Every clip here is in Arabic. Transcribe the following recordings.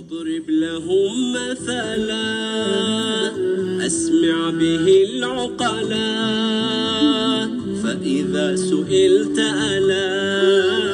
واضرب لهم مثلا. أسمع به العقلا فإذا سئلت ألا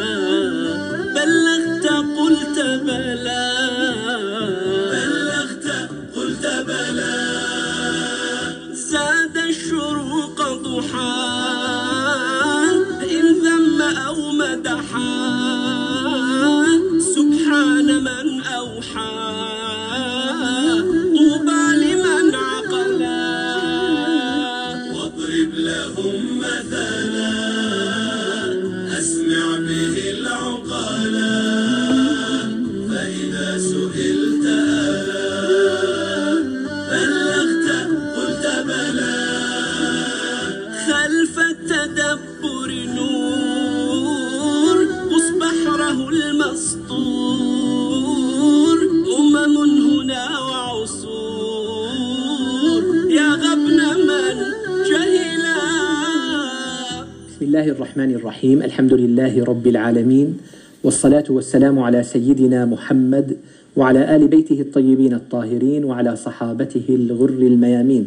الرحمن الرحيم. الحمد لله رب العالمين والصلاة والسلام على سيدنا محمد وعلى آل بيته الطيبين الطاهرين وعلى صحابته الغر الميامين.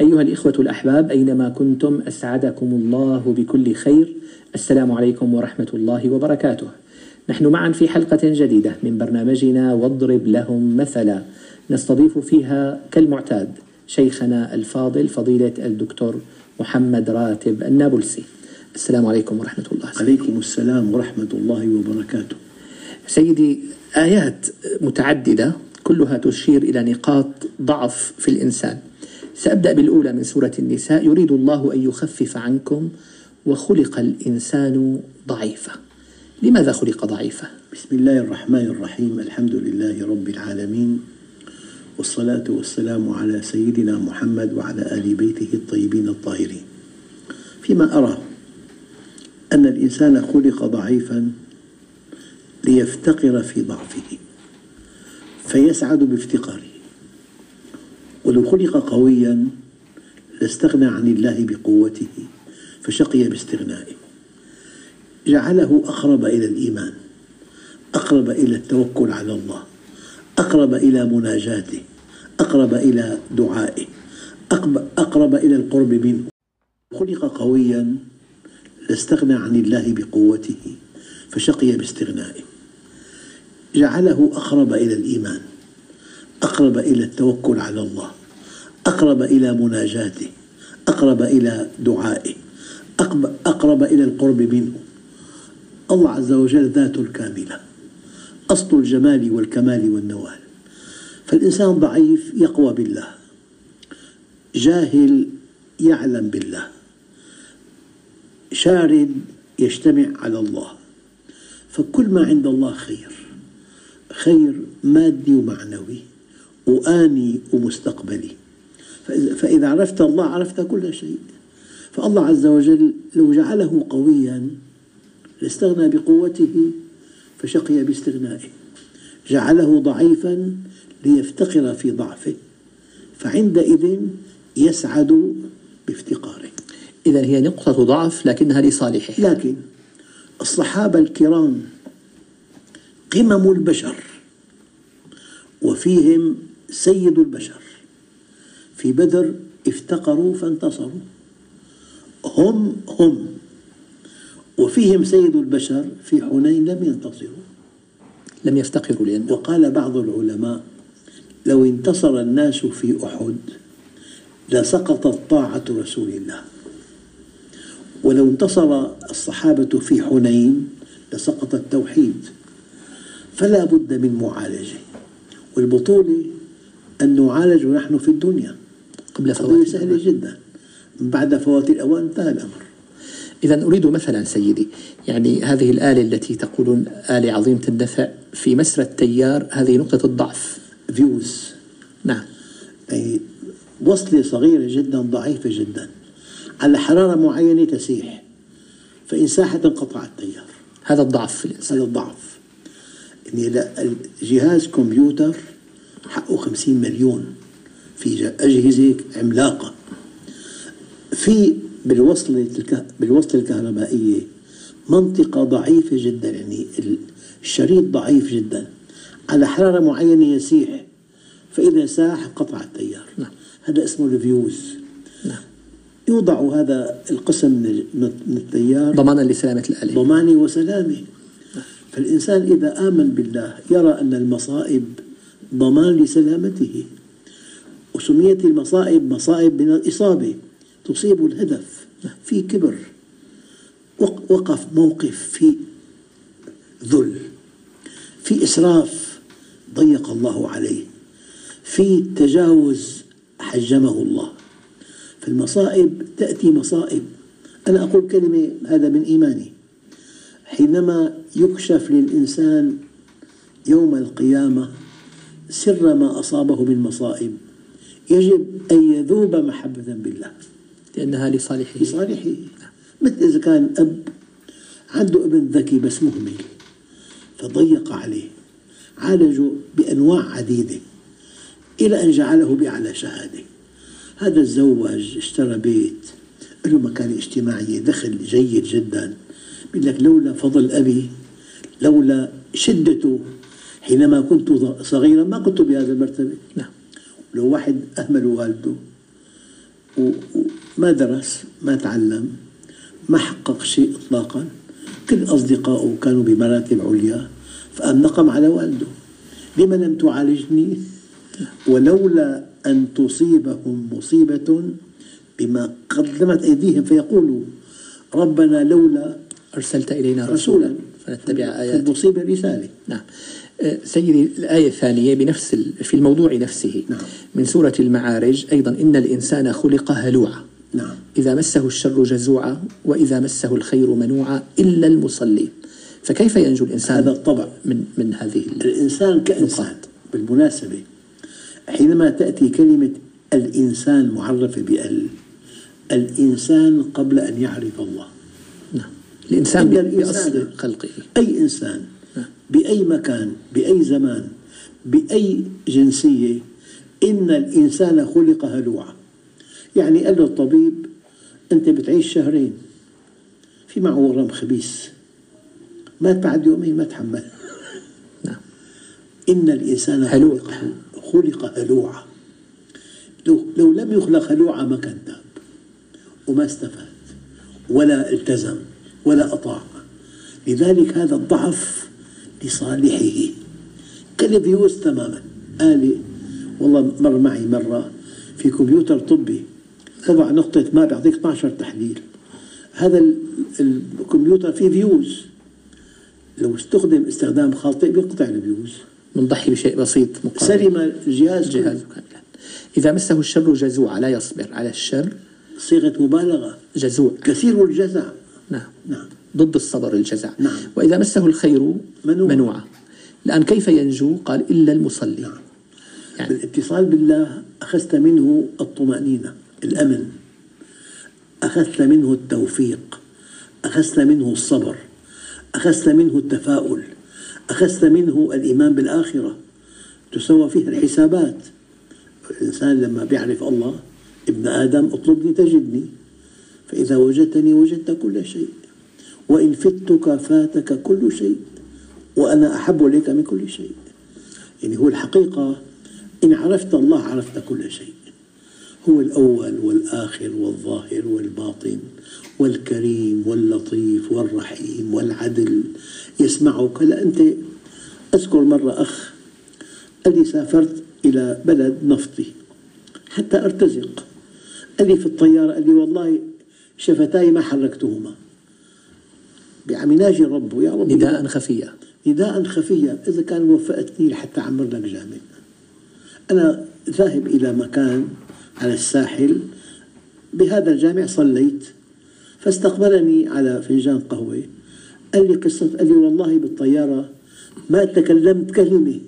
أيها الإخوة الأحباب أينما كنتم أسعدكم الله بكل خير. السلام عليكم ورحمة الله وبركاته. نحن معا في حلقة جديدة من برنامجنا واضرب لهم مثلا. نستضيف فيها كالمعتاد شيخنا الفاضل فضيلة الدكتور محمد راتب النابلسي. السلام عليكم ورحمة الله. عليكم السلام ورحمة الله وبركاته. سيدي آيات متعددة كلها تشير إلى نقاط ضعف في الإنسان. سأبدأ بالأولى من سورة النساء. يريد الله أن يخفف عنكم وخلق الإنسان ضعيفا. لماذا خلق ضعيفا؟ بسم الله الرحمن الرحيم. الحمد لله رب العالمين والصلاة والسلام على سيدنا محمد وعلى آل بيته الطيبين الطاهرين. فيما أرى أن الإنسان خلق ضعيفا ليفتقر في ضعفه فيسعد بافتقاره. ولو خلق قويا لاستغنى عن الله بقوته فشقي باستغنائه. جعله أقرب إلى الإيمان أقرب إلى التوكل على الله أقرب إلى مناجاته أقرب إلى دعائه أقرب إلى القرب منه. خلق قويا لاستغنى عن الله بقوته فشقي باستغنائه. جعله أقرب إلى الإيمان أقرب إلى التوكل على الله أقرب إلى مناجاته أقرب إلى دعائه أقرب إلى القرب منه. الله عز وجل ذاته الكاملة أصل الجمال والكمال والنوال. فالإنسان ضعيف يقوى بالله جاهل يعلم بالله. شارد يجتمع على الله. فكل ما عند الله خير. خير مادي ومعنوي وآني ومستقبلي. فإذا عرفت الله عرفت كل شيء. فالله عز وجل لو جعله قويا لاستغنى بقوته فشقي باستغنائه. جعله ضعيفا ليفتقر في ضعفه. فعندئذ يسعد بافتقاره. إذا هي نقطة ضعف لكنها لصالحه. لكن الصحابة الكرام قمم البشر وفيهم سيد البشر. في بدر افتقروا فانتصروا. هم هم. وفيهم سيد البشر في حنين لم ينتصروا. لم يفتقروا لأنه وقال بعض العلماء لو انتصر الناس في أحد لسقطت طاعة رسول الله. ولو انتصر الصحابة في حنين لسقط التوحيد. فلا بد من معالجة. والبطولة أن نعالج ونحن في الدنيا. قبل فوات سهلة جدا. بعد فوات الأوان انتهى الأمر. إذا أريد مثلا سيدي يعني هذه الآلة التي تقولون آلة عظيمة الدفع في مسرى التيار هذه نقطة الضعف. فيوز. نعم. يعني وصلة صغيرة جدا ضعيفة جدا. على حرارة معينة تسيح. فإن ساحت انقطع التيار. هذا الضعف في الإنسان. هذا الضعف. يعني لا جهاز كمبيوتر حقه 50 مليون في أجهزة عملاقة. في بالوصلة بالوصلة الكهربائية منطقة ضعيفة جدا يعني ال- الشريط ضعيف جدا. على حرارة معينة يسيح. فإذا ساح قطع التيار. نعم. هذا اسمه الفيوز. نعم. يوضع هذا القسم من التيار؟ ضمانا لسلامة الآلة ضماني وسلامي فالإنسان إذا آمن بالله يرى أن المصائب ضمان لسلامته. وسميت المصائب مصائب من الإصابة. تصيب الهدف في كبر. وق- وقف موقف في ذل. في إسراف ضيق الله عليه. في تجاوز حجمه الله. فالمصائب تأتي مصائب. أنا أقول كلمة هذا من إيماني. حينما يكشف للإنسان يوم القيامة سر ما أصابه من مصائب يجب أن يذوب محبة بالله. لأنها لصالحه. لصالحه. مثل إذا كان أب عنده ابن ذكي بس مهمل فضيق عليه عالجه بأنواع عديدة إلى أن جعله بأعلى شهادة. هذا تزوج اشترى بيت. له مكانة اجتماعية دخل جيد جدا. بيقول لك لولا فضل أبي لولا شدته حينما كنت صغيرا ما كنت بهذا المرتبة. نعم. لو واحد أهمل والده وما درس ما تعلم ما حقق شيء إطلاقا كل أصدقائه كانوا بمراتب عليا فقام نقم على والده. لما لم تعالجني؟ ولولا أن تصيبهم مصيبة بما قدمت أيديهم. فيقولوا ربنا لولا أرسلت إلينا رسولا فنتبع آياتك. المصيبة رسالة نعم. آه، سيدي الآية الثانية بنفس في الموضوع نفسه. نعم. من سورة المعارج أيضا إن الإنسان خلق هلوعا. نعم. إذا مسه الشر جزوعا وإذا مسه الخير منوعا إلا المصلين. فكيف ينجو الإنسان هذا الطبع. من من هذه ال- الإنسان كإنسان بالمناسبة حينما تأتي كلمة الإنسان معرفة بال الإنسان قبل أن يعرف الله. نعم. الإنسان بأصل خلقه. أي إنسان بأي مكان بأي زمان بأي جنسية إن الإنسان خلق هلوعا. يعني قال له الطبيب أنت بتعيش شهرين في معه ورم خبيث مات بعد يومين ما تحمل. نعم. إن الإنسان هلوع. خلق هلوعا لو لو لم يخلق هلوعا ما كان تاب. وما استفاد. ولا التزم. ولا أطاع. لذلك هذا الضعف لصالحه. كالفيوس تماما. آلي والله مر معي مرة في كمبيوتر طبي. تضع نقطة ماء بيعطيك 12 تحليل. هذا ال- الكمبيوتر فيه فيوز. لو استخدم استخدام خاطئ بيقطع الفيوز. نضحي بشيء بسيط مقابل سلم الجهاز جهاز. كاملا إذا مسه الشر جزوعا لا يصبر على الشر. صيغة مبالغة. جزوع. كثير الجزع. نعم. نعم. ضد الصبر الجزع. نعم. وإذا مسه الخير منوع. منوعا الآن كيف ينجو؟ قال إلا المصلي. نعم. يعني بالاتصال بالله أخذت منه الطمأنينة الأمن أخذت منه التوفيق. أخذت منه الصبر. أخذت منه التفاؤل. أخذت منه الإيمان بالآخرة. تسوى فيها الحسابات. الإنسان لما بيعرف الله ابن آدم اطلبني تجدني فإذا وجدتني وجدت كل شيء. وإن فتك فاتك كل شيء. وأنا أحب إليك من كل شيء. يعني هو الحقيقة إن عرفت الله عرفت كل شيء. هو الأول والآخر والظاهر والباطن والكريم واللطيف والرحيم والعدل. يسمعك. هلا أنت أذكر مرة أخ قال لي سافرت إلى بلد نفطي حتى أرتزق. قال لي في الطيارة قال لي والله شفتاي ما حركتهما. عم يناجي ربه يا رب. نداء خفيا نداء خفيا إذا كان وفقتني لحتى أعمر لك جامع أنا ذاهب إلى مكان على الساحل بهذا الجامع صليت فاستقبلني على فنجان قهوة. قال لي قصة قال لي والله بالطيارة ما تكلمت كلمة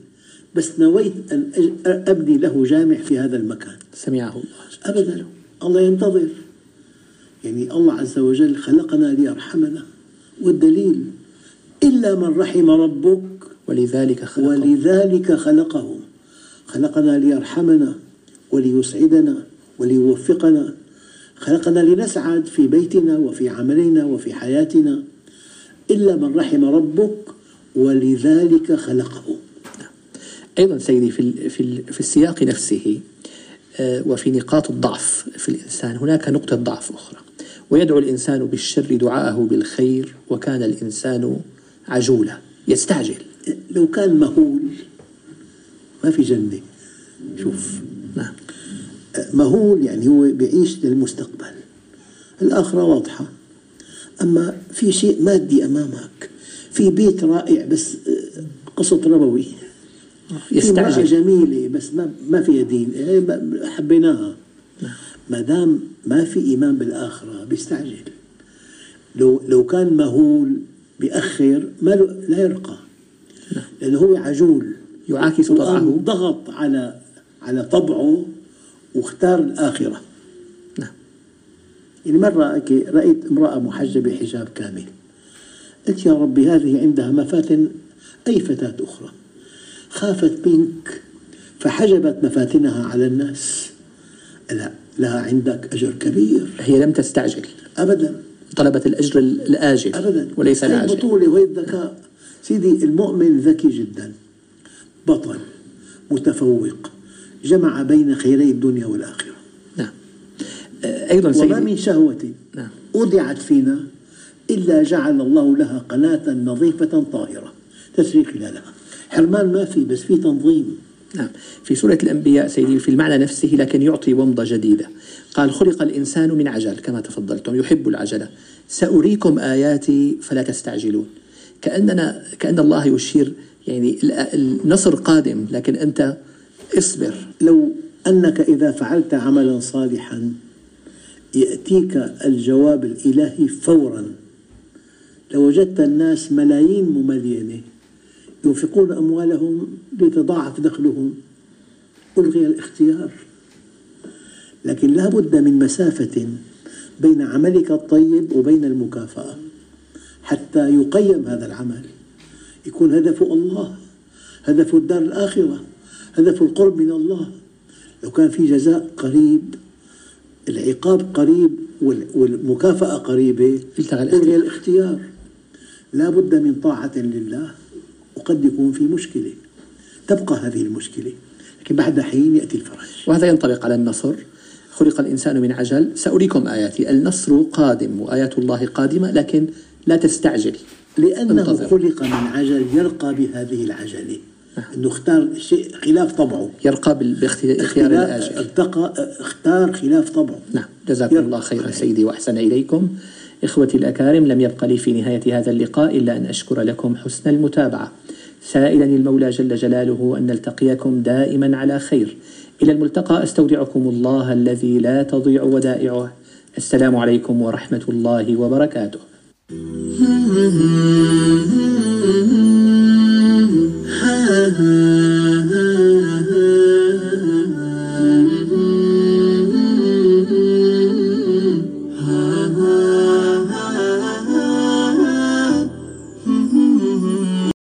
بس نويت أن أبني له جامع في هذا المكان. سمعه الله. أبدا. الله ينتظر. يعني الله عز وجل خلقنا ليرحمنا. والدليل إلا من رحم ربك ولذلك خلق ولذلك خلقهم خلقنا ليرحمنا. وليسعدنا وليوفقنا. خلقنا لنسعد في بيتنا وفي عملنا وفي حياتنا. إلا من رحم ربك ولذلك خلقه. أيضا سيدي في, في, في السياق نفسه آه، وفي نقاط الضعف في الإنسان هناك نقطة ضعف أخرى. ويدعو الإنسان بالشر دعاءه بالخير وكان الإنسان عجولا يستعجل. لو كان مهول ما في جنة. شوف. نعم. مهول يعني هو بيعيش للمستقبل. الآخرة واضحة. أما في شيء مادي أمامك في بيت رائع بس آه، قصة ربوي. يستعجل. جميلة بس ما ما فيها دين إيه، حبيناها. ما دام ما في إيمان بالآخرة بيستعجل. لو لو كان مهول بيأخر ما لا يرقى. لأنه هو عجول. يعاكس طبعه ضغط على على طبعه. واختار الآخرة. نعم. يعني مرة رأيت امرأة محجبة حجاب كامل. قلت يا ربي هذه عندها مفاتن أي فتاة أخرى. خافت منك فحجبت مفاتنها على الناس. لا لها عندك أجر كبير. هي لم تستعجل. أبدا. طلبت الأجر الآجل. أبدا. وليس العاجل البطولة وهي الذكاء. سيدي المؤمن ذكي جدا. بطل. متفوق. جمع بين خيري الدنيا والآخرة. نعم. أيضا سيدي وما من شهوة نعم. أودعت فينا إلا جعل الله لها قناة نظيفة طاهرة تسري خلالها. حرمان ما في بس في تنظيم. نعم. في سورة الأنبياء سيدي في المعنى نفسه لكن يعطي ومضة جديدة. قال خلق الإنسان من عجل كما تفضلتم يحب العجلة. سأريكم آياتي فلا تستعجلون. كأننا كأن الله يشير يعني النصر قادم لكن أنت اصبر. لو أنك إذا فعلت عملا صالحا يأتيك الجواب الإلهي فورا. لوجدت الناس ملايين مملينة ينفقون أموالهم ليتضاعف دخلهم. ألغي الاختيار. لكن لا بد من مسافة بين عملك الطيب وبين المكافأة. حتى يقيم هذا العمل. يكون هدفه الله هدفه الدار الآخرة. هدفه القرب من الله. لو كان في جزاء قريب العقاب قريب والمكافأة قريبة الغي الاختيار. لا بد من طاعة لله وقد يكون في مشكلة. تبقى هذه المشكلة. لكن بعد حين يأتي الفرج. وهذا ينطبق على النصر. خلق الإنسان من عجل. سأريكم آياتي. النصر قادم وآيات الله قادمة لكن لا تستعجل. لأنه انتظر. خلق من عجل يرقى بهذه العجلة. نعم. أنه اختار شيء خلاف طبعه. يرقى باختيار الآجل. ارتقى اختار خلاف طبعه. نعم. جزاكم الله خيرا سيدي وأحسن إليكم. إخوتي الأكارم لم يبق لي في نهاية هذا اللقاء إلا أن أشكر لكم حسن المتابعة. سائلا المولى جل جلاله أن نلتقيكم دائما على خير. إلى الملتقى أستودعكم الله الذي لا تضيع ودائعه. السلام عليكم ورحمة الله وبركاته.